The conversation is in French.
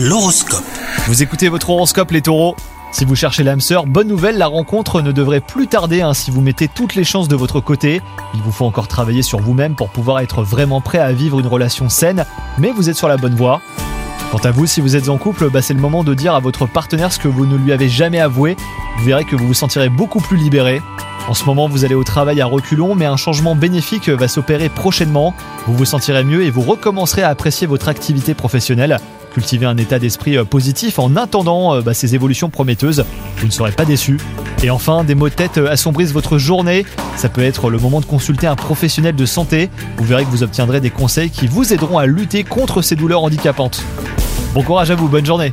L'horoscope. Vous écoutez votre horoscope les taureaux Si vous cherchez l'âme sœur, bonne nouvelle, la rencontre ne devrait plus tarder hein, si vous mettez toutes les chances de votre côté. Il vous faut encore travailler sur vous-même pour pouvoir être vraiment prêt à vivre une relation saine, mais vous êtes sur la bonne voie. Quant à vous, si vous êtes en couple, bah, c'est le moment de dire à votre partenaire ce que vous ne lui avez jamais avoué. Vous verrez que vous vous sentirez beaucoup plus libéré. En ce moment, vous allez au travail à reculons, mais un changement bénéfique va s'opérer prochainement. Vous vous sentirez mieux et vous recommencerez à apprécier votre activité professionnelle. Cultivez un état d'esprit euh, positif en attendant euh, bah, ces évolutions prometteuses. Vous ne serez pas déçu. Et enfin, des maux de tête euh, assombrissent votre journée. Ça peut être le moment de consulter un professionnel de santé. Vous verrez que vous obtiendrez des conseils qui vous aideront à lutter contre ces douleurs handicapantes. Bon courage à vous, bonne journée